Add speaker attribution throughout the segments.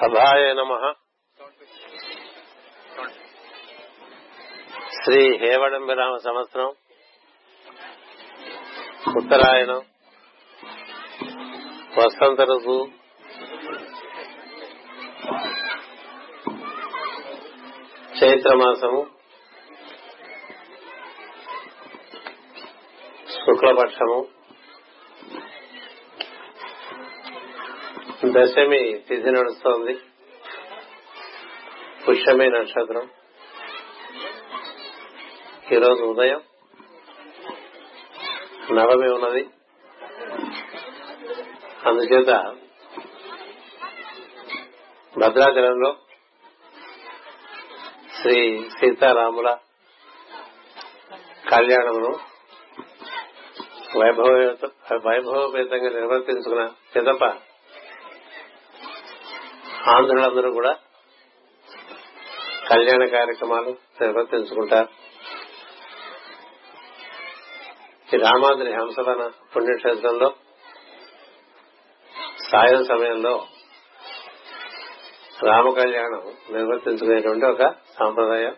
Speaker 1: సభాయ నమ. శ్రీ హేవడంబిరామ సంవత్సరం. ఉత్తరాయణం. వసంత ఋతువు చైత్రమాసము శుక్లపక్షము. దశమి తిథి నడుస్తోంది. పుష్యమి నక్షత్రం. ఈరోజు ఉదయం నవమి ఉన్నది. అందుచేత భద్రాచలంలో శ్రీ సీతారాముల కళ్యాణమును వైభవ వైభవపేతంగా నిర్వర్తించుకున్న పిదప ఆంధ్రులందరూ కూడా కళ్యాణ కార్యక్రమాలు నిర్వర్తించుకుంటారు ఈ రామాద్రి హంసవన పుణ్యక్షేత్రంలో సాయం సమయంలో రామ కళ్యాణం నిర్వర్తించుకునేటువంటి ఒక సాంప్రదాయం.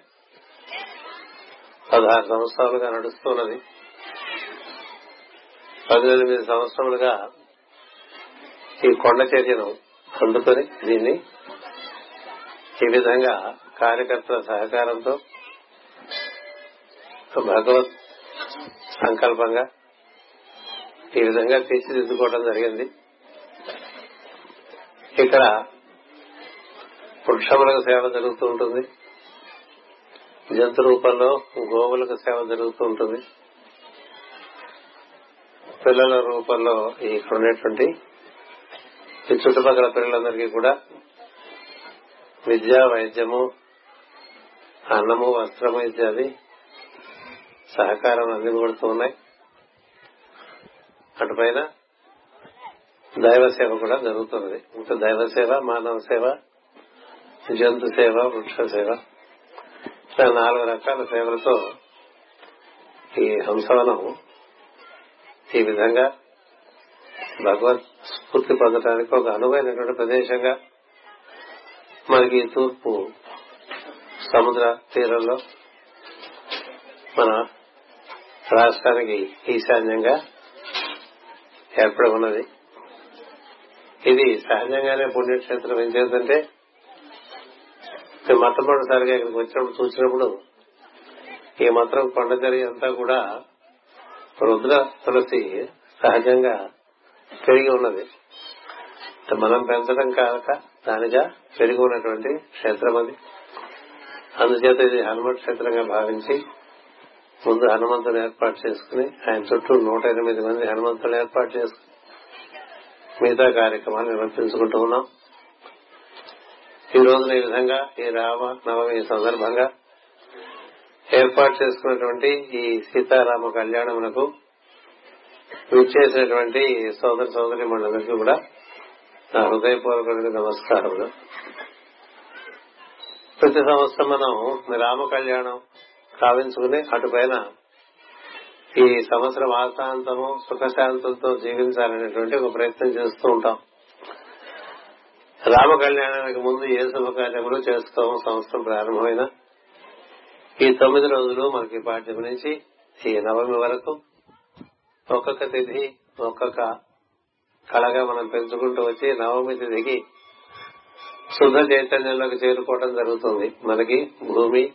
Speaker 1: పదహారు సంవత్సరాలుగా నడుస్తున్నది. పద్దెనిమిది సంవత్సరములుగా ఈ కొండ చర్యను వండుకొని దీన్ని ఈ విధంగా కార్యకర్తల సహకారంతో భగవత్ సంకల్పంగా ఈ విధంగా తీర్చిదిద్దుకోవడం జరిగింది. ఇక్కడ వృక్షములకు సేవ జరుగుతూ ఉంటుంది. జంతు రూపంలో గోవులకు సేవ జరుగుతూ ఉంటుంది. పిల్లల రూపంలో ఇక్కడ ఉండేటువంటి ఈ చుట్టుపక్కల పిల్లలందరికీ కూడా విద్య వైద్యము అన్నము వస్త్రము ఇత్యాది సహకారం అందించబడుతూ ఉన్నాయి. అటుపైన దైవ సేవ కూడా జరుగుతున్నది. ఇంకా దైవ సేవ మానవ సేవ జంతు సేవ వృక్ష సేవ ఇట్లా నాలుగు రకాల సేవలతో ఈ హంసవనం ఈ విధంగా భగవత్ స్ఫూర్తి పొందడానికి ఒక అనువైనటువంటి ప్రదేశంగా మనకి తూర్పు సముద్ర తీరంలో మన రాష్ట్రానికి ఈశాన్యంగా ఏర్పడి ఉన్నది ఇది సహజంగానే పుణ్యక్షేత్రం ఏం చేద్దంటే మొట్టమొదటిసారిగా ఇక్కడికి వచ్చినప్పుడు చూసినప్పుడు ఈ మాత్రం కొండజరి అంతా కూడా రుద్ర తులసి సహజంగా పెరిగి ఉన్నది. మనం పెంచడం కాక దానిగా పెరిగి ఉన్నటువంటి క్షేత్రం అది. అందుచేత ఇది హనుమత్ క్షేత్రంగా భావించి ముందు హనుమంతుడు ఏర్పాటు చేసుకుని ఆయన చుట్టూ నూట ఎనిమిది మంది హనుమంతులు ఏర్పాటు చేసుకుని మిగతా కార్యక్రమాన్ని నిర్వర్తించుకుంటూ ఉన్నాం. ఈ రోజున ఈ విధంగా ఈ రామ నవమి సందర్భంగా ఏర్పాటు చేసుకున్నటువంటి ఈ సీతారామ కళ్యాణమునకు విచ్చేసినటువంటి సోదర సోదరి మండలికి కూడా నా హృదయపూర్వకుడికి నమస్కారములు. ప్రతి సంవత్సరం మనం రామ కళ్యాణం కావించుకుని అటుపైన ఈ సంవత్సరం ఆశాంతము సుఖశాంతులతో జీవించాలనేటువంటి ఒక ప్రయత్నం చేస్తూ ఉంటాం. రామ కళ్యాణానికి ముందు ఏ శుభకార్యములు చేస్తాము సంవత్సరం ప్రారంభమైన ఈ తొమ్మిది రోజులు మనకి పాఠ్యం నుంచి ఈ నవమి వరకు ఒక్కొక్క తిథి ఒక్కొక్క కళగా మనం పెంచుకుంటూ వచ్చి నవమి తిథికి శుద్ధ చైతన్యంలోకి చేరుకోవడం జరుగుతుంది. మనకి భూమి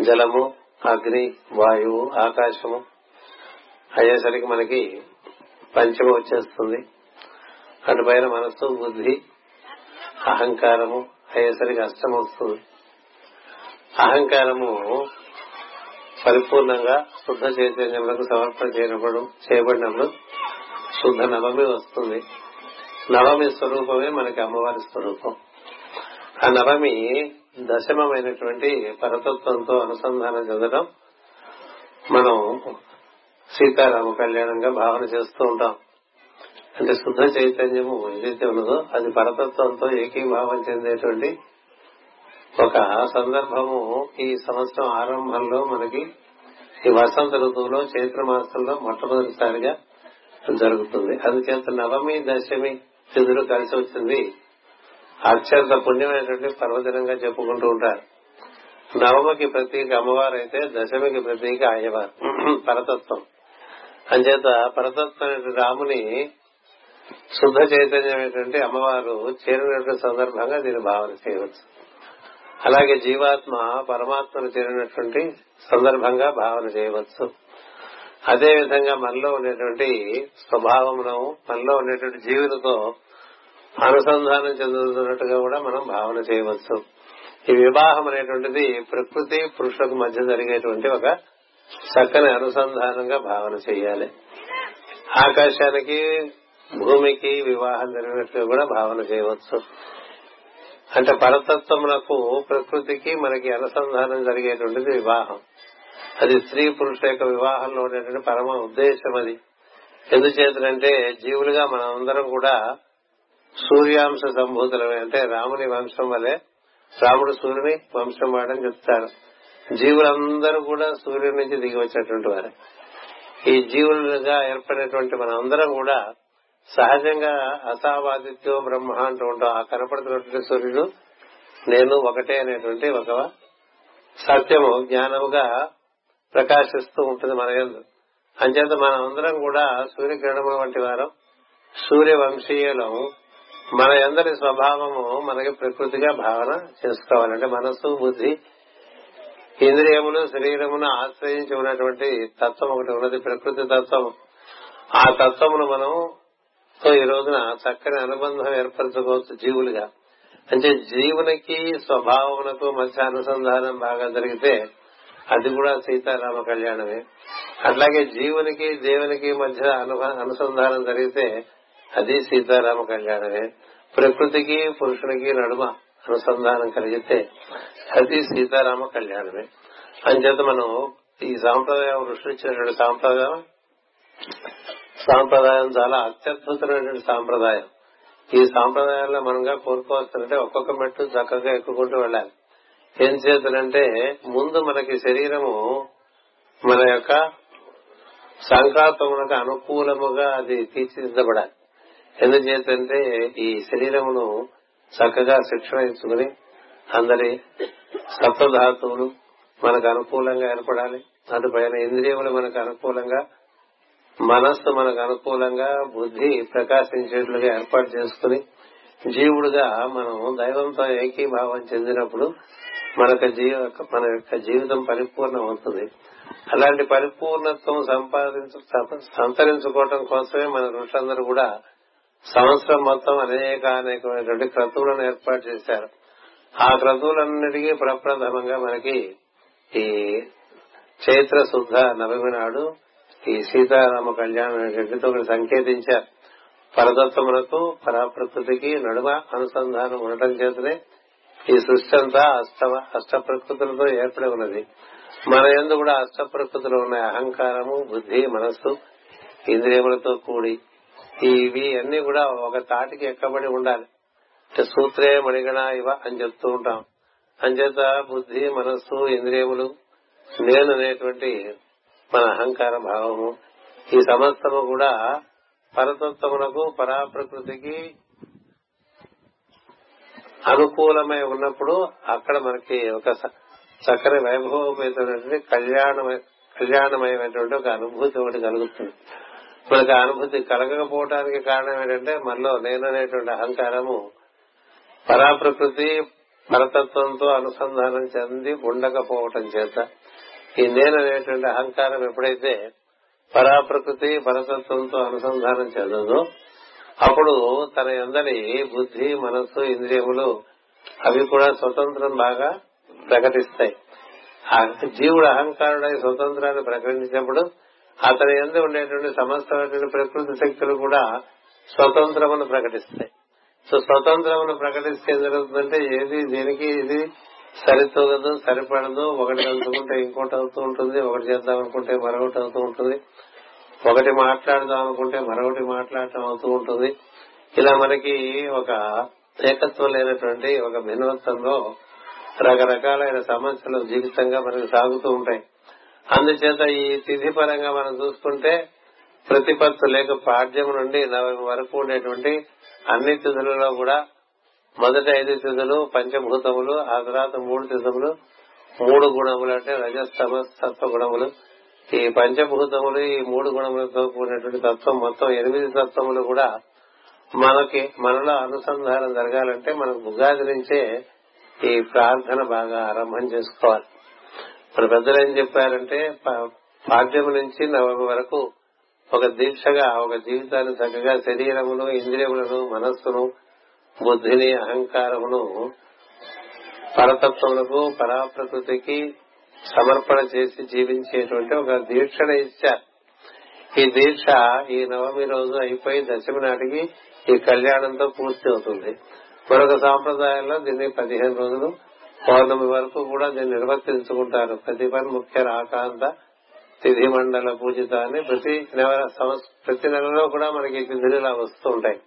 Speaker 1: జలము అగ్ని వాయువు ఆకాశము అయ్యేసరికి మనకి పంచమ వచ్చేస్తుంది. అటుపైన మనస్సు బుద్ధి అహంకారము అయ్యేసరికి అష్టం వస్తుంది. అహంకారము పరిపూర్ణంగా శుద్ధ చైతన్యములకు సమర్పణ చేయబడు చేయబడినప్పుడు శుద్ధ నవమి వస్తుంది. నవమి స్వరూపమే మనకి అమ్మవారి స్వరూపం. ఆ నవమి దశమమైనటువంటి పరతత్వంతో అనుసంధానం చెందడం మనం సీతారామ కళ్యాణంగా భావన చేస్తూ ఉంటాం. అంటే శుద్ధ చైతన్యము ఏదైతే ఉన్నదో అది పరతత్వంతో ఏకీభావం చెందేటువంటి ఒక సందర్భము ఈ సంవత్సరం ఆరంభంలో మనకి ఈ వసంత ఋతువులో చైత్ర మాసంలో మొట్టమొదటిసారిగా జరుగుతుంది. అందుచేత నవమి దశమి తిథులు కలిసి వచ్చింది. అత్యంత పుణ్యమైనటువంటి పర్వదినంగా చెప్పుకుంటూ ఉంటారు. నవమికి ప్రతీక అమ్మవారు అయితే దశమికి ప్రతీక అయ్యవారు. పరతత్వం. అంచేత పరతత్వం రాముని శుద్ధ చైతన్యమైనటువంటి అమ్మవారు చేరినటువంటి సందర్భంగా దీన్ని భావన చేయవచ్చు. అలాగే జీవాత్మ పరమాత్మను చేరినటువంటి సందర్భంగా భావన చేయవచ్చు. అదే విధంగా మనలో ఉండేటువంటి స్వభావమును మనలో ఉండేటువంటి జీవులతో అనుసంధానం చెందుతున్నట్టుగా కూడా మనం భావన చేయవచ్చు. ఈ వివాహం అనేటువంటిది ప్రకృతి పురుషులకు మధ్య జరిగేటువంటి ఒక చక్కని అనుసంధానంగా భావన చేయాలి. ఆకాశానికి భూమికి వివాహం జరిగినట్టుగా కూడా భావన చేయవచ్చు. అంటే పరతత్వమునకు ప్రకృతికి మనకి అనుసంధానం జరిగేటువంటిది వివాహం. అది స్త్రీ పురుష యొక్క వివాహంలో ఉండేటువంటి పరమ ఉద్దేశం అది. ఎందుచేతంటే జీవులుగా మనందరం అందరం కూడా సూర్యాంశ సంభూతులమే. అంటే రాముని వంశం వలె రాముడు సూర్యుని వంశం వాడని చెప్తారు. జీవులందరూ కూడా సూర్యుడి నుంచి దిగి వచ్చినటువంటి వారు. ఈ జీవులుగా ఏర్పడినటువంటి మన అందరం కూడా సహజంగా అసావాదిత్యం బ్రహ్మ అంటూ ఉంటాం. ఆ కనపడుతున్నటువంటి సూర్యుడు నేను ఒకటే అనేటువంటి ఒక సత్యము జ్ఞానముగా ప్రకాశిస్తూ ఉంటుంది మన ఎందు అంచేత మనం అందరం కూడా సూర్యకిరణముల వంటి వారం సూర్య వంశీయులం మన అందరి స్వభావము మనకి ప్రకృతిగా భావన చేసుకోవాలంటే మనస్సు బుద్ధి ఇంద్రియములు శరీరమును ఆశ్రయించి ఉన్నటువంటి తత్వం ఒకటి ఉన్నది ప్రకృతి తత్వం. ఆ తత్వమును మనం తో ఈ రోజున చక్కని అనుబంధం ఏర్పరచుకోవచ్చు జీవులుగా. అంటే జీవునికి స్వభావమునకు మధ్య అనుసంధానం బాగా జరిగితే అది కూడా సీతారామ కళ్యాణమే. అట్లాగే జీవునికి దేవునికి మధ్య అనుసంధానం జరిగితే అది సీతారామ కళ్యాణమే. ప్రకృతికి పురుషునికి నడుమ అనుసంధానం కలిగితే అది సీతారామ కళ్యాణమే. అంచేత మనం ఈ సాంప్రదాయం ఋషులు ఇచ్చినటువంటి సాంప్రదాయం సాంప్రదాయం చాలా అత్యద్భుతమైనటువంటి సాంప్రదాయం. ఈ సాంప్రదాయాల్లో మనంగా కోరుకోవాల్సిందంటే ఒక్కొక్క మెట్టు చక్కగా ఎక్కుకుంటూ వెళ్ళాలి. ఏం చేతులంటే ముందు మనకి శరీరము మన యొక్క సంకల్పములకు అనుకూలముగా అది తీర్చిదిద్దబడాలి. ఎందుచేతంటే ఈ శరీరమును చక్కగా శిక్షణ ఇచ్చుకుని అందరి సత్వధాతువులు మనకు అనుకూలంగా ఏర్పడాలి. అటుపైన ఇంద్రియములు మనకు అనుకూలంగా మనస్సు మనకు అనుకూలంగా బుద్ధి ప్రకాశించేట్లుగా ఏర్పాటు చేసుకుని జీవుడుగా మనం దైవంతో ఏకీభావం చెందినప్పుడు మనకు జీవ మన యొక్క జీవితం పరిపూర్ణం అవుతుంది అలాంటి పరిపూర్ణత్వం సంపాదించు సంతరించుకోవటం కోసమే మన ఋషులందరూ కూడా సంవత్సరం మొత్తం అనేక అనేకమైనటువంటి క్రతువులను ఏర్పాటు చేశారు. ఆ క్రతువులన్నిటికీ ప్రప్రథమంగా మనకి ఈ చైత్ర శుద్ధ నవమి నాడు ఈ సీతారామ కళ్యాణం అనేటువంటిది ఒకటి సంకేతించారు. పరదత్తమునకు పరాప్రకృతికి నడుమ అనుసంధానం ఉండటం చేతనే ఈ సృష్టి అంతా అష్ట అష్ట ప్రకృతులతో ఏర్పడి ఉన్నది. మన ఎందు కూడా అష్ట ప్రకృతులు ఉన్నాయి. అహంకారము బుద్ధి మనస్సు ఇంద్రియములతో కూడి. ఇవి అన్ని కూడా ఒక తాటికి ఎక్కబడి ఉండాలి. అంటే సూత్రే మణిగణ ఇవ అని చెప్తూ ఉంటాం. అంచేత బుద్ధి మనస్సు ఇంద్రియములు నేను అనేటువంటి మన అహంకార భావము ఈ సమస్తము కూడా పరతత్వమునకు పరాప్రకృతికి అనుకూలమై ఉన్నప్పుడు అక్కడ మనకి ఒక చక్కని వైభవమైనటువంటి కళ్యాణమై కళ్యాణమయమైనటువంటి ఒక అనుభూతి ఒకటి కలుగుతుంది. మనకి ఆ అనుభూతి కలగకపోవడానికి కారణం ఏంటంటే మనలో నేననేటువంటి అహంకారము పరాప్రకృతి పరతత్వంతో అనుసంధానం చెంది ఉండకపోవటం చేత ఈ నేననేటువంటి అహంకారం ఎప్పుడైతే పరాప్రకృతి పరతత్వంతో అనుసంధానం చెందదో అప్పుడు తన ఎందరి బుద్ధి మనస్సు ఇంద్రియములు అవి కూడా స్వతంత్రం బాగా ప్రకటిస్తాయి. జీవుడు అహంకారుడై స్వతంత్రాన్ని ప్రకటించినప్పుడు అతని ఎందు ఉండేటువంటి సమస్తమైనటువంటి ప్రకృతి శక్తులు కూడా స్వతంత్రమును ప్రకటిస్తాయి. సో స్వతంత్రమును ప్రకటిస్తే ఏం జరుగుతుందంటే ఏది దీనికి ఇది సరితూగదు సరిపడదు ఒకటి అందుకుంటే ఇంకోటి అవుతూ ఉంటుంది ఒకటి చేద్దాం అనుకుంటే మరొకటి అవుతూ ఉంటుంది. ఒకటి మాట్లాడదాం అనుకుంటే మరొకటి మాట్లాడటం అవుతూ ఉంటుంది. ఇలా మనకి ఒక ఏకత్వం లేనటువంటి ఒక భిన్నత్వంలో రకరకాలైన సమస్యలు జీవితంగా మనకి సాగుతూ ఉంటాయి. అందుచేత ఈ తిథి పరంగా మనం చూసుకుంటే ప్రతిపత్తు లేక పాడ్యం నుండి నవమి వరకు ఉండేటువంటి అన్ని తిథులలో కూడా మొదటి ఐదు తిథులు పంచభూతములు ఆ తర్వాత మూడు తిథులు మూడు గుణములు అంటే రజస్తమ సత్వ గుణములు ఈ పంచభూతములు ఈ మూడు గుణములతో కూడినటువంటి తత్వం మొత్తం ఎనిమిది తత్వములు కూడా మనకి మనలో అనుసంధానం జరగాలంటే మనకు ఉగాది నుంచే ఈ ప్రార్థన బాగా ఆరంభం చేసుకోవాలి. మన పెద్దలు ఏం చెప్పారంటే పాఠ్యం నుంచి నవమి వరకు ఒక దీక్షగా ఒక జీవితాన్ని చక్కగా శరీరమును ఇంద్రియములను మనస్సును బుద్ధిని అహంకారమును పరతత్వములకు పరాప్రకృతికి సమర్పణ చేసి జీవించేటువంటి ఒక దీక్షను ఇచ్చారు. ఈ దీక్ష ఈ నవమి రోజు అయిపోయి దశమి నాటికి ఈ కళ్యాణంతో పూర్తి అవుతుంది. మరొక సాంప్రదాయంలో దీన్ని పదిహేను రోజులు పౌర్ణమి వరకు కూడా దీన్ని నిర్వర్తించుకుంటారు. ప్రతి పని ముఖ్య ఆకాంత తిథి మండల పూజిత అని ప్రతి నెల ప్రతి నెలలో కూడా మనకి తిథులు ఇలా వస్తూ ఉంటాయి.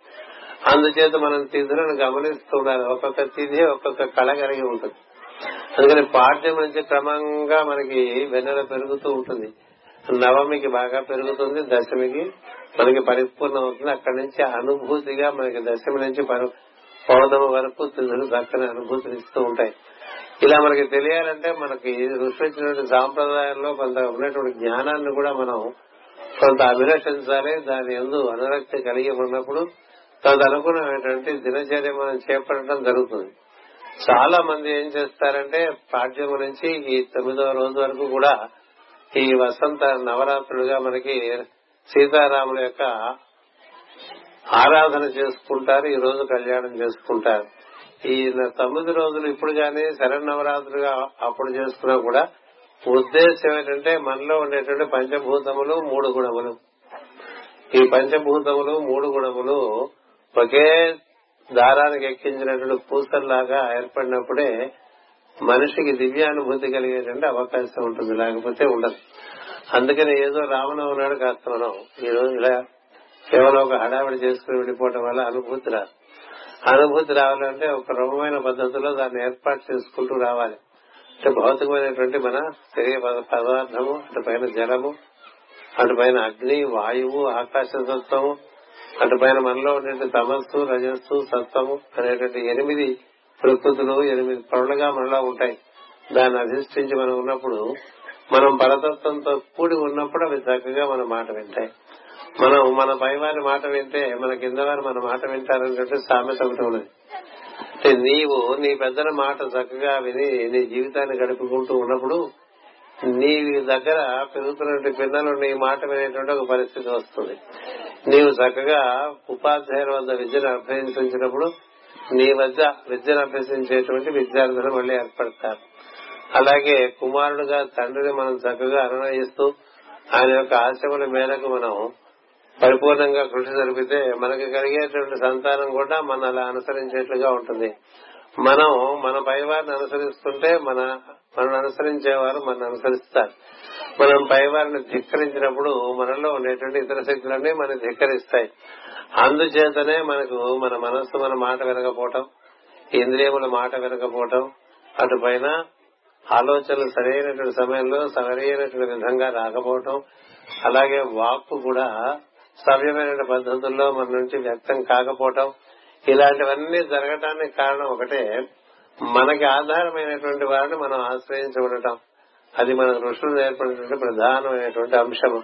Speaker 1: అందుచేత మనం తిథులను గమనిస్తూ ఉండాలి. ఒక్కొక్క తిథి ఒక్కొక్క కళ కలిగి ఉంటుంది. అందుకని పాఠ్యం నుంచి క్రమంగా మనకి వెన్నెల పెరుగుతూ ఉంటుంది. నవమికి బాగా పెరుగుతుంది దశమికి మనకి పరిపూర్ణం అవుతుంది అక్కడి నుంచి అనుభూతిగా మనకి దశమి నుంచి పౌర్ణమి వరకు తిథులు చక్కని అనుభూతిని ఇస్తూ ఉంటాయి. ఇలా మనకి తెలియాలంటే మనకి ఋషి సాంప్రదాయాల్లో కొంత ఉన్నటువంటి జ్ఞానాన్ని కూడా మనం కొంత అభిలషించాలి. దాని ఎందు అనురక్తి కలిగి ఉన్నప్పుడు తదనుగుణమైనటువంటి దినచర్య మనం చేపట్టడం జరుగుతుంది. చాలా మంది ఏం చేస్తారంటే పాఠ్యం నుంచి ఈ తొమ్మిదవ రోజు వరకు కూడా ఈ వసంత నవరాత్రులుగా మనకి సీతారాముల యొక్క ఆరాధన చేసుకుంటారు ఈ రోజు కళ్యాణం చేసుకుంటారు. ఈ తొమ్మిది రోజులు ఇప్పుడు గానీ శరణవరాత్రులుగా అప్పుడు చేసుకున్నా కూడా ఉద్దేశం ఏంటంటే మనలో ఉండేటువంటి పంచభూతములు మూడు గుణములు. ఈ పంచభూతములు మూడు గుణములు ఒకే దారానికి ఎక్కించినటువంటి పూసల్లాగా ఏర్పడినప్పుడే మనిషికి దివ్యానుభూతి కలిగేటువంటి అవకాశం ఉంటుంది లేకపోతే ఉండదు. అందుకని ఏదో రావణం నాడు కాస్త మనం ఈ ఇలా కేవలం ఒక హడావిడి చేసుకుని వెళ్ళిపోవడం వల్ల అనుభూతి రాదు. అనుభూతి రావాలంటే ఒక రకమైన పద్ధతిలో దాన్ని ఏర్పాటు చేసుకుంటూ రావాలి. అంటే భౌతికమైనటువంటి మన శరీర పదార్థము అటుపైన జలము అటుపైన అగ్ని వాయువు ఆకాశ తత్వము అటు పైన మనలో ఉండే తమస్సు రజస్సు సత్వము అనేటువంటి ఎనిమిది ప్రకృతులు ఎనిమిది పనులుగా మనలో ఉంటాయి. దాన్ని అధిష్ఠించి మనం ఉన్నప్పుడు మనం పరతత్వంతో కూడి ఉన్నప్పుడు అవి చక్కగా మన మాట వింటాయి. మనం మన పై వారి మాట వింటే మన కింద వారు మన మాట వింటారనేటువంటి సామెత ఒకటి ఉన్నది. అంటే నీవు నీ పెద్దల మాట చక్కగా విని నీ జీవితాన్ని గడుపుకుంటూ ఉన్నప్పుడు నీ దగ్గర పెరుగుతున్నటువంటి పిల్లలు నీ మాట వినేటువంటి ఒక పరిస్థితి వస్తుంది. నీవు చక్కగా ఉపాధ్యాయుల వద్ద విద్యను అభ్యసించినప్పుడు నీ వద్ద విద్యను అభ్యసించేటువంటి విద్యార్థులు మళ్ళీ ఏర్పడతారు. అలాగే కుమారుడుగా తండ్రిని మనం చక్కగా అనునయిస్తూ ఆయన యొక్క ఆశముల మేరకు మనం పరిపూర్ణంగా కృషి జరిపితే మనకి కలిగేటువంటి సంతానం కూడా మన అలా అనుసరించేట్లుగా ఉంటుంది. మనం మన పైవారిని అనుసరిస్తుంటే మన మనం అనుసరించేవారు మన అనుసరిస్తారు. మనం పై వారిని ధిక్కరించినప్పుడు మనలో ఉండేటువంటి ఇతర శక్తులన్నీ మనం ధిక్కరిస్తాయి. అందుచేతనే మనకు మన మనస్సు మన మాట వినకపోవటం ఇంద్రియముల మాట వినకపోవటం అటుపైన ఆలోచనలు సరైనటువంటి సమయంలో సరైనటువంటి విధంగా రాకపోవటం అలాగే వాక్కు కూడా సవ్యమైన పద్ధతుల్లో మన నుంచి వ్యక్తం కాకపోవటం ఇలాంటివన్నీ జరగటానికి కారణం ఒకటే మనకి ఆధారమైనటువంటి వారిని మనం ఆశ్రయించి ఉండటం. అది మన ఋషులు నేర్పడినటువంటి ప్రధానమైనటువంటి అంశం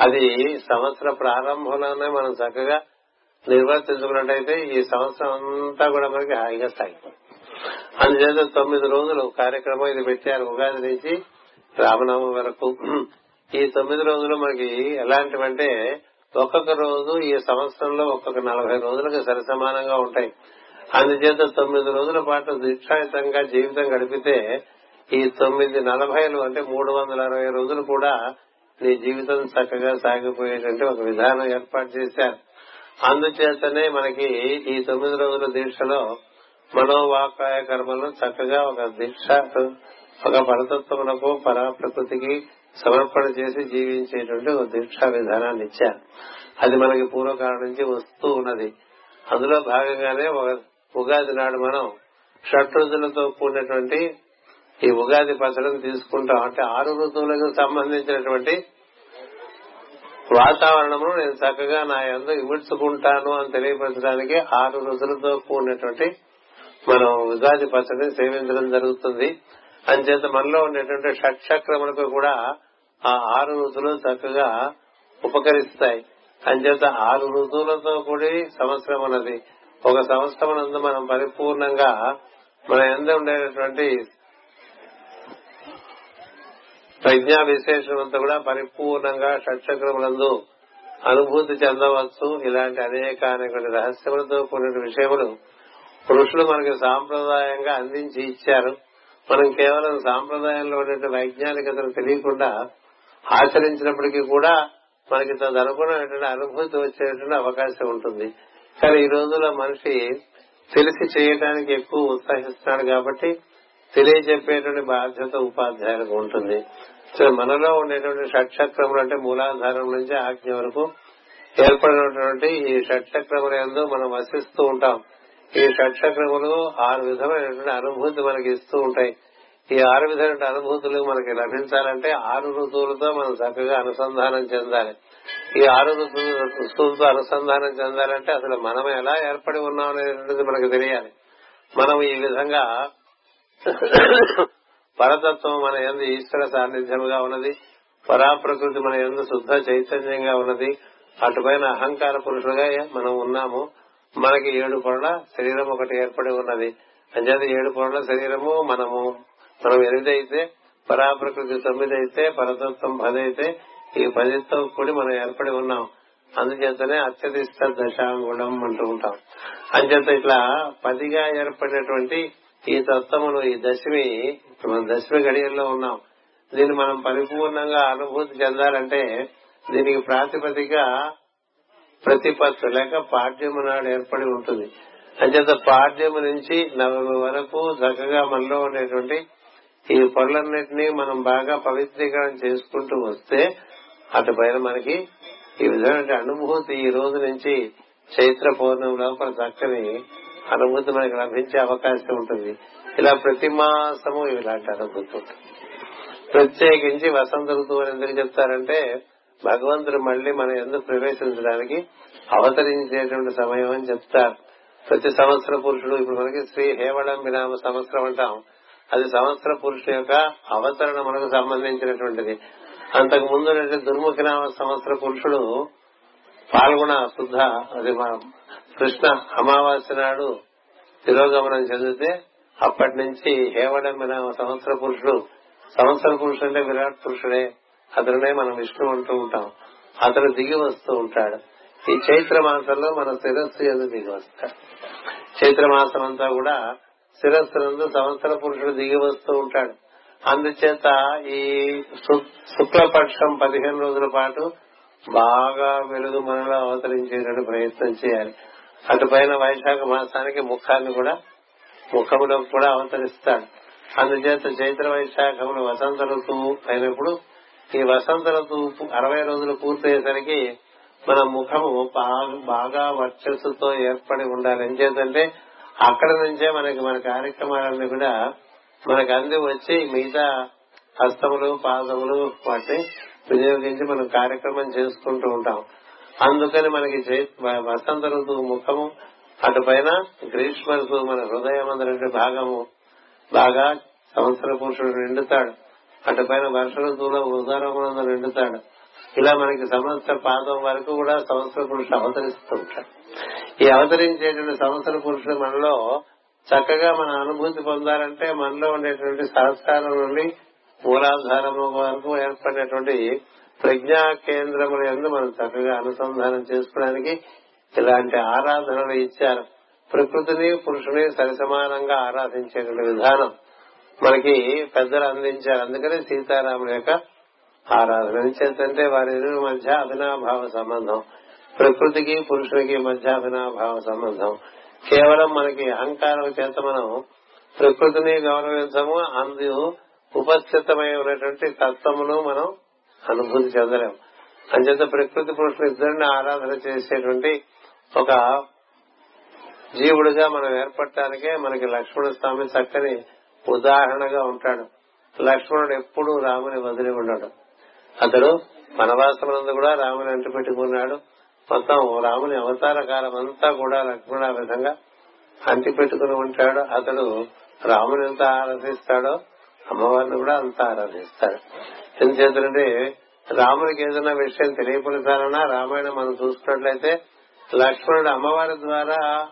Speaker 1: అది సంవత్సర ప్రారంభంలోనే మనం చక్కగా నిర్వర్తించుకున్నట్టయితే ఈ సంవత్సరం అంతా కూడా మనకి హాయిగా సాగిపోతుంది. అందుచేత తొమ్మిది రోజులు కార్యక్రమం ఇది పెట్టారు ఉగాది నుంచి రామనవమి వరకు. ఈ తొమ్మిది రోజులు మనకి ఎలాంటివంటే ఒక్కొక్క రోజు ఈ సంవత్సరంలో ఒక్కొక్క నలభై రోజులకు సరిసమానంగా ఉంటాయి. అందుచేత తొమ్మిది రోజుల పాటు దీక్షాయుతంగా జీవితం గడిపితే ఈ తొమ్మిది నలభైలు అంటే మూడు వందల అరవై రోజులు కూడా నీ జీవితం చక్కగా సాగిపోయేటువంటి ఒక విధానం ఏర్పాటు చేశారు. అందుచేతనే మనకి ఈ తొమ్మిది రోజుల దీక్షలో మనోవాకాయ కర్మలు చక్కగా ఒక దీక్ష ఒక పరతత్వములకు పరా ప్రకృతికి సమర్పణ చేసి జీవించేటువంటి ఒక దీక్షా విధానాన్ని ఇచ్చారు. అది మనకి పూర్వకాలం నుంచి వస్తూ ఉన్నది. అందులో భాగంగానే ఒక ఉగాది నాడు మనం షట్రుతులతో కూడినటువంటి ఈ ఉగాది పచ్చడిని తీసుకుంటాం. అంటే ఆరు ఋతువులకు సంబంధించినటువంటి వాతావరణమును నేను చక్కగా నా ఎందు ఇమిడ్చుకుంటాను అని తెలియపరచడానికి ఆరు రుచులతో కూడినటువంటి మనం ఉగాది పచ్చడిని సేవించడం జరుగుతుంది. అంచేత మనలో ఉండేటువంటి షట్చక్రములకు కూడా ఆ ఆరు ఋతులు చక్కగా ఉపకరిస్తాయి. అంచేత ఆరు ఋతువులతో కూడి సంవత్సరం అన్నది. ఒక సంవత్సరం నందు మనం పరిపూర్ణంగా మన ఎంత ఉండేటటువంటి ప్రజ్ఞా విశేషమంతా కూడా పరిపూర్ణంగా షట్చక్రములందు అనుభూతి చెందవచ్చు. ఇలాంటి అనేక అనేక రహస్యములతో కూడిన విషయములు పురుషులు మనకి సాంప్రదాయంగా అందించి ఇచ్చారు. మనం కేవలం సాంప్రదాయంలో ఉండే వైజ్ఞానికతను తెలియకుండా ఆచరించినప్పటికీ కూడా మనకి తదనుగుణమైనటువంటి అనుభూతి వచ్చేటువంటి అవకాశం ఉంటుంది. కానీ ఈ రోజుల్లో మనిషి తెలిసి చేయడానికి ఎక్కువ ఉత్సాహిస్తున్నాడు కాబట్టి తెలియజెప్పేటువంటి బాధ్యత ఉపాధ్యాయులకు ఉంటుంది. సో మనలో ఉండేటువంటి షట్చక్రములు అంటే మూలాధారం నుంచి ఆజ్ఞ వరకు ఏర్పడినటువంటి ఈ షట్చక్రముల ఎందు మనం వసిస్తూ ఉంటాం. ఈ షట్చక్రములు ఆరు విధమైనటువంటి అనుభూతి మనకి ఇస్తూ ఉంటాయి. ఈ ఆరు విధమైన అనుభూతులు మనకి లభించాలంటే ఆరు ఋతువులతో మనం చక్కగా అనుసంధానం చెందాలి. ఈ ఆరు ఋతువులతో అనుసంధానం చెందాలంటే అసలు మనం ఎలా ఏర్పడి ఉన్నాం అనేది మనకు తెలియాలి. మనం ఈ విధంగా పరతత్వం మన ఎందు ఈశ్వర సాన్నిధ్యముగా ఉన్నది. పరాప్రకృతి మన ఎందు శుద్ధ చైతన్యంగా ఉన్నది. అటుపైన అహంకార పురుషులుగా మనం ఉన్నాము. మనకి ఏడు పొరల శరీరం ఒకటి ఏర్పడి ఉన్నది. అంచేత ఏడు పొరల శరీరము మనము. మనం ఎనిమిదైతే పరాప్రకృతి తొమ్మిది అయితే పరతత్వం పది అయితే ఈ పదితో కూడి మనం ఏర్పడి ఉన్నాం. అందుచేతనే అత్యధిష్ట దశాంగుణం అంటూ ఉంటాం. అంచేత ఇట్లా పదిగా ఏర్పడినటువంటి ఈ తత్వమును ఈ దశమి మనం దశమి గడియల్లో ఉన్నాం. దీన్ని మనం పరిపూర్ణంగా అనుభూతి చెందాలంటే దీనికి ప్రాతిపదిక ప్రతిపత్తు లేక పాఠ్యము నాడు ఏర్పడి ఉంటుంది. అంచేత పాఠ్యము నుంచి నవమి వరకు చక్కగా మనలో ఉండేటువంటి ఈ పనులన్నింటినీ మనం బాగా పవిత్రీకరణ చేసుకుంటూ వస్తే అటు పైన మనకి ఈ విధమైన అనుభూతి ఈ రోజు నుంచి చైత్ర పౌర్ణమి లోపల చక్కని అనుభూతి మనకి లభించే అవకాశం ఉంటుంది. ఇలా ప్రతి మాసము ఇలాంటి అనుభూతి ఉంటుంది. ప్రత్యేకించి వసంత ఋతువు అని ఎందుకు చెప్తారంటే భగవంతుడు మళ్ళీ మనం ఎందుకు ప్రవేశించడానికి అవతరించేటువంటి సమయం అని చెప్తారు. ప్రతి సంవత్సర పురుషుడు ఇప్పుడు మనకి శ్రీ హేవళం వినామ సంవత్సరం అంటాం. అది సంవత్సర పురుషుడు యొక్క అవతరణ మనకు సంబంధించినటువంటిది. అంతకు ముందు దుర్ముఖి నామ సంవత్సర పురుషుడు పాల్గొన శుద్ధ అది మా కృష్ణ అమావాస్య నాడు తిరోగమనం చెందితే అప్పటి నుంచి హేవడం సంవత్సర పురుషుడు సంవత్సర పురుషుడు అంటే విరాట్ పురుషుడే. అతనునే మనం విష్ణు అంటూ ఉంటాం. అతను దిగి వస్తూ ఉంటాడు. ఈ చైత్ర మాసంలో మన శిరస్సు ఎందుకు దిగి వస్తాడు. చైత్ర మాసం అంతా కూడా శిరస్సు నందు సంవత్సర పురుషుడు దిగి వస్తూ ఉంటాడు. అందుచేత ఈ శుక్లపక్షం పదిహేను రోజుల పాటు బాగా వెలుగు మనలో అవతరించేటువంటి ప్రయత్నం చేయాలి. అటు పైన వైశాఖ మాసానికి ముఖాన్ని కూడా ముఖములో కూడా అవతరిస్తాడు. అందుచేత చైత్ర వైశాఖములు వసంత ఋతువు అయినప్పుడు ఈ వసంత ఋతువు అరవై రోజులు పూర్తయ్యేసరికి మన ముఖము బాగా వర్చస్సుతో ఏర్పడి ఉండాలి. ఎంచేతంటే అక్కడ నుంచే మనకి మన కార్యక్రమాలన్నీ కూడా మనకు అంది వచ్చి మిగతా హస్తములు పాదములు వాటిని వినియోగించి మనం కార్యక్రమం చేసుకుంటూ ఉంటాం. అందుకని మనకి వసంత ఋతువు ముఖము అటు పైన గ్రీష్మ ఋతువు మన హృదయం అందరి భాగము. బాగా సంవత్సర పురుషుడు నిండుతాడు. అటు పైన వర్ష ఋతువులో ఉదారమునందు నిండుతాడు. ఇలా మనకి సంవత్సర పాదం వరకు కూడా సంవత్సర పురుషుడు అవతరిస్తూ ఉంటాడు. ఈ అవతరించేటువంటి సంవత్సర పురుషుడు మనలో చక్కగా మన అనుభూతి పొందాలంటే మనలో ఉండేటువంటి సహస్కారం నుండి మూలాధారము వరకు ఏర్పడేటువంటి ప్రజ్ఞా కేంద్రముల ఎందు మనం చక్కగా అనుసంధానం చేసుకోవడానికి ఇలాంటి ఆరాధనలు ఇచ్చారు. ప్రకృతిని పురుషుని సరిసమానంగా ఆరాధించే విధానం మనకి పెద్దలు అందించారు. అందుకని సీతారాముల యొక్క ఆరాధన. చేతంటే వారి ఇరువురి మధ్య అభినాభావ సంబంధం. ప్రకృతికి పురుషునికి మధ్య అభినాభావ సంబంధం. కేవలం మనకి అహంకారం చేత మనం ప్రకృతిని గౌరవించము. అందు ఉపస్థితమై ఉన్నటువంటి తత్వమును మనం అనుభూతి చెందలేము. అంచేత ప్రకృతి పురుషులు ఇద్దరిని ఆరాధన చేసేటువంటి ఒక జీవుడిగా మనం ఏర్పడటానికే మనకి లక్ష్మణ స్వామి చక్కని ఉదాహరణగా ఉంటాడు. లక్ష్మణుడు ఎప్పుడూ రాముని వదిలి ఉండడు. అతడు వనవాసమునందు కూడా రాముని అంటు పెట్టుకున్నాడు. మొత్తం రాముని అవతార కాలం అంతా కూడా లక్ష్మణ విధంగా అంటి పెట్టుకుని ఉంటాడు. అతడు రాముని ఎంత ఆరాధిస్తాడో అమ్మవారిని కూడా అంత ఆరాధిస్తాడు. ఎందుచేతంటే రాముడికి ఏదైనా విషయం తెలియపరచాలన్నా రామాయణం మనం చూసుకున్నట్లయితే లక్ష్మణుడు అమ్మవారి ద్వారా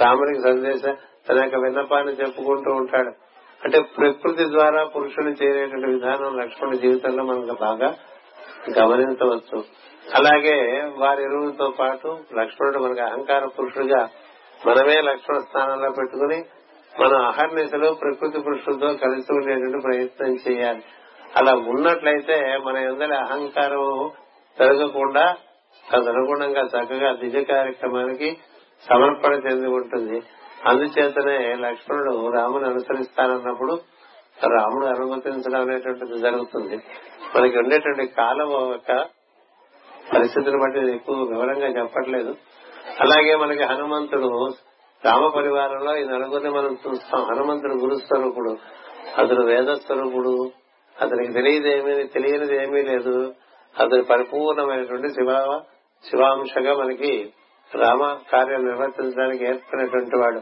Speaker 1: రామునికి సందేశం తన యొక్క విన్నపాన్ని చెప్పుకుంటూ ఉంటాడు. అంటే ప్రకృతి ద్వారా పురుషుని చేరేటువంటి విధానం లక్ష్మణుడి జీవితంలో మనకు బాగా గమనించవచ్చు. అలాగే వారి ఎరువులతో పాటు లక్ష్మణుడు మనకి అహంకార పురుషుడిగా మనమే లక్ష్మణ స్థానంలో పెట్టుకుని మనం అహర్నిశలో ప్రకృతి పురుషులతో కలిసి ఉండేటువంటి ప్రయత్నం చేయాలి. అలా ఉన్నట్లయితే మన ఎందరి అహంకారం పెరగకుండా తదనుగుణంగా చక్కగా దిజ కార్యక్రమానికి సమర్పణ చెంది ఉంటుంది? అందుచేతనే లక్ష్మణుడు రాముని అనుసరిస్తానన్నప్పుడు రాముడు అనుమతించడం అనేటువంటిది జరుగుతుంది. మనకి ఉండేటువంటి కాలం యొక్క పరిస్థితిని బట్టి ఎక్కువ వివరంగా చెప్పట్లేదు. అలాగే మనకి హనుమంతుడు రామ పరివారంలో ఈ నలుగురిని మనం చూస్తాం. హనుమంతుడు గురుస్వరూపుడు అతడు వేదస్వరూపుడు అతనికి తెలియదేమీ తెలియనిది ఏమీ లేదు. అతడు పరిపూర్ణమైనటువంటి శివ శివాంశగా మనకి రామ కార్యం నిర్వర్తించడానికి ఏర్పడినటువంటి వాడు.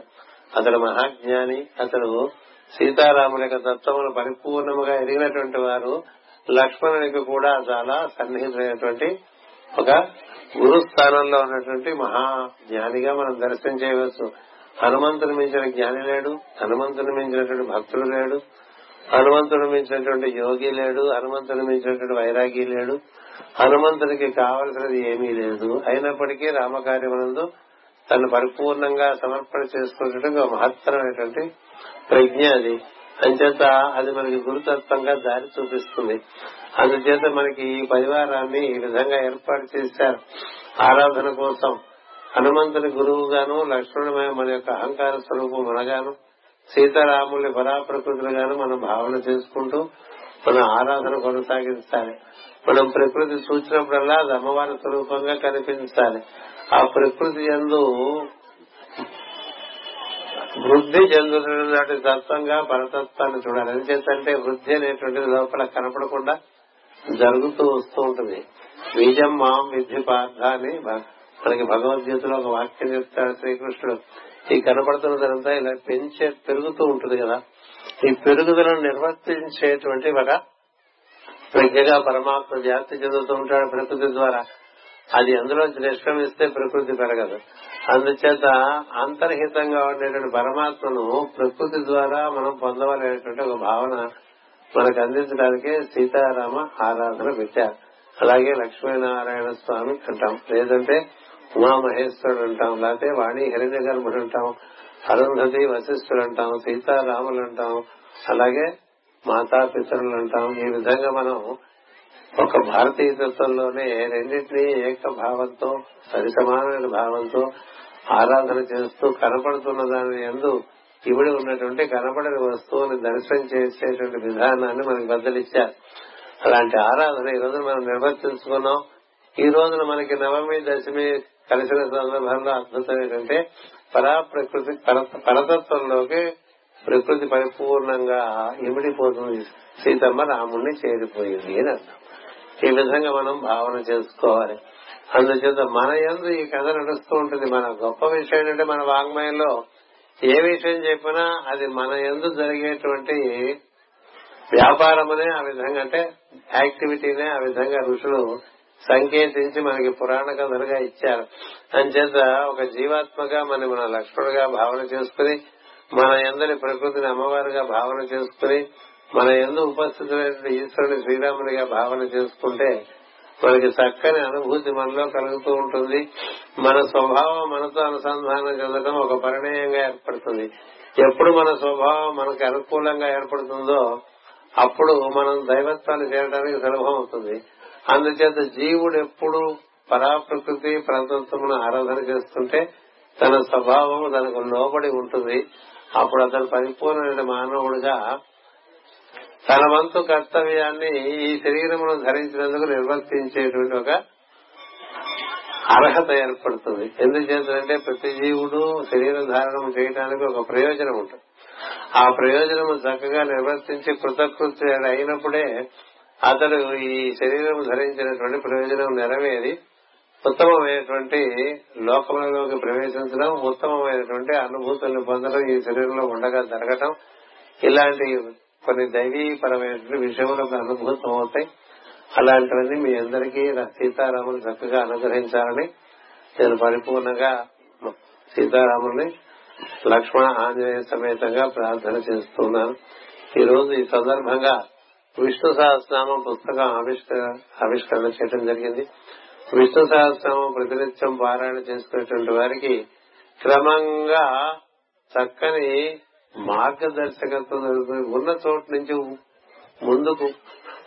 Speaker 1: అతడు మహాజ్ఞాని అతడు సీతారాముల యొక్క తత్వమును పరిపూర్ణముగా ఎరిగినటువంటి వారు. లక్ష్మణునికి కూడా చాలా సన్నిహితమైనటువంటి ఒక గురు స్థానంలో ఉన్నటువంటి మహా జ్ఞానిగా మనం దర్శనం చేయవచ్చు. హనుమంతుని మించిన జ్ఞాని లేడు హనుమంతుని మించినటువంటి భక్తుడు లేడు. హనుమంతుడు మించినటువంటి యోగి లేడు హనుమంతుడు మించినటువంటి వైరాగి లేడు హనుమంతునికి కావలసినది ఏమీ లేదు. అయినప్పటికీ రామకార్యమునందు తను పరిపూర్ణంగా సమర్పణ చేసుకున్నటువంటి ఒక మహత్తరమైనటువంటి ప్రజ్ఞ అది. అంచేత అది మనకి గురుతత్వంగా దారి చూపిస్తుంది. అందుచేత మనకి ఈ పరివారాన్ని ఈ విధంగా ఏర్పాటు చేశారు. ఆరాధన కోసం హనుమంతుని గురువుగాను లక్ష్మణుడమైన మన యొక్క అహంకార స్వరూపం మనగాను సీతారాముల్ని పరాప్రకృతులుగాను మనం భావన చేసుకుంటూ మన ఆరాధన కొనసాగించాలి మనం ప్రకృతి చూసినప్పుడల్లా అది అమ్మవారి స్వరూపంగా కనిపించాలి. ఆ ప్రకృతి ఎందు వృద్ధి చెందుతున్నటువంటి తత్వంగా పరతత్వాన్ని చూడాలి. ఎందుచేతంటే వృద్ధి అనేటువంటిది లోపల కనపడకుండా జరుగుతూ వస్తూ ఉంటుంది. బీజం మాం విద్ధి పార్థ అని మనకి భగవద్గీతలో ఒక వాక్యం చెప్తాడు శ్రీకృష్ణుడు. ఈ కనపడుతున్నదంతా ఇలా పెంచే పెరుగుతూ ఉంటుంది కదా. ఈ పెరుగుదలను నిర్వర్తించేటువంటి ఒక ప్రజ్ఞగా పరమాత్మ జాస్తి చెందుతూ ఉంటాడు ప్రకృతి ద్వారా. అది అందులో నిష్క్రమిస్తే ప్రకృతి పెరగదు. అందుచేత అంతర్హితంగా ఉండేటువంటి పరమాత్మను ప్రకృతి ద్వారా మనం పొందవలనేటువంటి ఒక భావన మనకు అందించడానికి సీతారామ ఆరాధన పెట్టారు. అలాగే లక్ష్మీనారాయణ స్వామి అంటాం. లేదంటే ఉమామహేశ్వరుడు అంటాం లేకపోతే వాణి హిరణ్య గర్భుడు అంటాం అరుంధతి వశిష్ఠుడు అంటాం సీతారాములు అంటాం అలాగే మాతాపితరులు అంటాం ఈ విధంగా మనం ఒక భారతీయతత్వంలోనే రెండింటినీ ఏక భావంతో సరిసమానమైన భావంతో ఆరాధన చేస్తూ కనపడుతున్న దాని ఎందు ఇవిడి ఉన్నటువంటి కనపడని వస్తువుని దర్శనం చేసేటువంటి విధానాన్ని మనకి బద్దలిచ్చారు. అలాంటి ఆరాధన ఈ రోజు మనం నిర్వర్తించుకున్నాం. ఈ రోజున మనకి నవమి దశమి కలిసిన సందర్భంలో అద్భుతం ఏంటంటే పరా ప్రకృతి పరతత్వంలోకి ప్రకృతి పరిపూర్ణంగా ఇమిడిపోతుంది. సీతమ్మ రాముణ్ణి చేరిపోయింది అని అర్థం. ఈ విధంగా మనం భావన చేసుకోవాలి. అందుచేత మన ఎందు ఈ కథ నడుస్తూ ఉంటుంది. మన గొప్ప విషయం ఏంటంటే మన వాంగ్మయంలో ఏ విషయం చెప్పినా అది మన ఎందు జరిగేటువంటి వ్యాపారమనే ఆ విధంగా అంటే యాక్టివిటీనే ఆ విధంగా ఋషులు సంకేతించి మనకి పురాణ కథలుగా ఇచ్చారు. అంచేత ఒక జీవాత్మగా మన మన లక్ష్మణుడుగా భావన చేసుకుని మన ఎందరి ప్రకృతిని అమ్మవారిగా భావన చేసుకుని మన ఎందు ఉపస్థితులైన ఈశ్వరుని శ్రీరామునిగా భావన చేసుకుంటే మనకి చక్కని అనుభూతి మనలో కలుగుతూ ఉంటుంది. మన స్వభావం మనతో అనుసంధానం చెందడం ఒక పరిణయంగా ఏర్పడుతుంది. ఎప్పుడు మన స్వభావం మనకు అనుకూలంగా ఏర్పడుతుందో అప్పుడు మనం దైవత్వాన్ని చేయడానికి సులభం అవుతుంది అందుచేత జీవుడు ఎప్పుడు పరాప్రకృతి ప్రతత్వమును ఆరాధన చేస్తుంటే తన స్వభావం తనకు లోబడి ఉంటుంది. అప్పుడు అతను పరిపూర్ణమైన మానవుడిగా తన వంతు కర్తవ్యాన్ని ఈ శరీరమును ధరించినందుకు నిర్వర్తించేటువంటి ఒక అర్హత ఏర్పడుతుంది. ఎందుచేతంటే ప్రతి జీవుడు శరీర ధారణం చేయడానికి ఒక ప్రయోజనం ఉంటుంది ఆ ప్రయోజనం చక్కగా నిర్వర్తించి కృతకృత్యుడు అయినప్పుడే అతడు ఈ శరీరం ధరించినటువంటి ప్రయోజనం నెరవేరి ఉత్తమమైనటువంటి లోకములలోకి ప్రవేశించడం ఉత్తమమైనటువంటి అనుభూతులను పొందడం ఈ శరీరంలో ఉండగా జరగటం ఇలాంటి కొన్ని దైవీపరమైనటువంటి విషయములకు అనుభూతం అవుతాయి. అలాంటివన్నీ మీ అందరికీ సీతారాములు చక్కగా అనుగ్రహించాలని నేను పరిపూర్ణంగా సీతారాముల్ని లక్ష్మణ ఆంజనేయ సమేతంగా ప్రార్థన చేస్తున్నాను. ఈ రోజు ఈ సందర్భంగా విష్ణు సహస్రనామం పుస్తకం ఆవిష్కరణ చేయడం జరిగింది. విష్ణు సహస్రనామం ప్రతినిత్యం పారాయణ చేసుకునేటువంటి వారికి క్రమంగా చక్కని మార్గదర్శకత్వం జరుగుతుంది ఉన్న చోటు నుంచి ముందుకు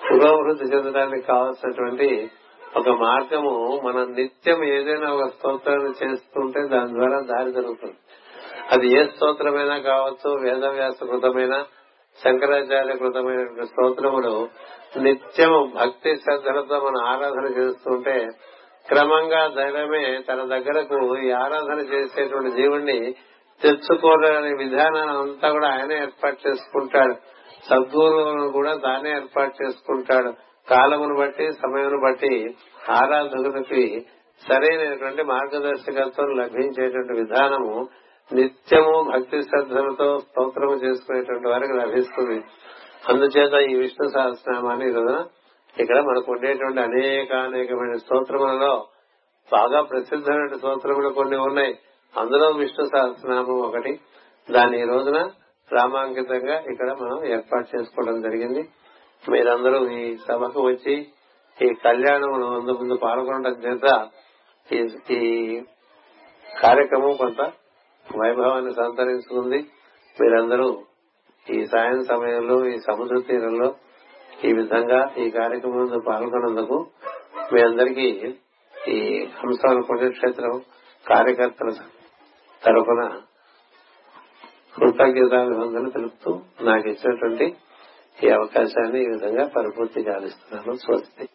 Speaker 1: పురోభివృద్ధి చెందడానికి కావాల్సినటువంటి ఒక మార్గము మనం నిత్యం ఏదైనా ఒక స్తోత్రాన్ని చేస్తుంటే దాని ద్వారా దారి జరుగుతుంది. అది ఏ స్తోత్రమైనా కావచ్చు వేదవ్యాస కృతమైన శంకరాచార్య కృతమైన స్తోత్రములు నిత్యము భక్తి శ్రద్ధలతో మనం ఆరాధన చేస్తుంటే క్రమంగా దైవమే తన దగ్గరకు ఈ ఆరాధన చేసేటువంటి జీవుణ్ణి తెచ్చుకోవాలనే విధానాన్ని అంతా కూడా ఆయనే ఏర్పాటు చేసుకుంటాడు. సద్గురువులను కూడా తానే ఏర్పాటు చేసుకుంటాడు. కాలమును బట్టి సమయమును బట్టి ఆరాధకులకి సరైనటువంటి మార్గదర్శకత్వం లభించేటువంటి విధానము నిత్యము భక్తి శ్రద్ధలతో స్తోత్రము చేసుకునేటువంటి వారికి లభిస్తుంది. అందుచేత ఈ విష్ణు సహస్రనామాన్ని కదా ఇక్కడ మనకు ఉండేటువంటి అనేక అనేకమైన స్తోత్రములలో బాగా ప్రసిద్ధమైన స్తోత్రములు కొన్ని ఉన్నాయి. అందులో విష్ణు సహస్రనామం ఒకటి. దాని ఈ రోజున రామాంకితంగా ఇక్కడ మనం ఏర్పాటు చేసుకోవడం జరిగింది. మీరందరూ ఈ సభకు వచ్చి ఈ కళ్యాణం ముందు ముందు పాల్గొనడం చేత ఈ కార్యక్రమం కొంత వైభవాన్ని సంతరించుకుంది. మీరందరూ ఈ సాయం సమయంలో ఈ సముద్ర తీరంలో ఈ విధంగా ఈ కార్యక్రమంలో పాల్గొన్నందుకు మీ అందరికీ ఈ హంసాల పుణ్యక్షేత్రం కార్యకర్తల తరఫున కృతజ్ఞతాభివందనలు తెలుపుతూ నాకు ఇచ్చినటువంటి ఈ అవకాశాన్ని ఈ విధంగా పరిపూర్తి గాలిస్తున్నాను స్వస్తి.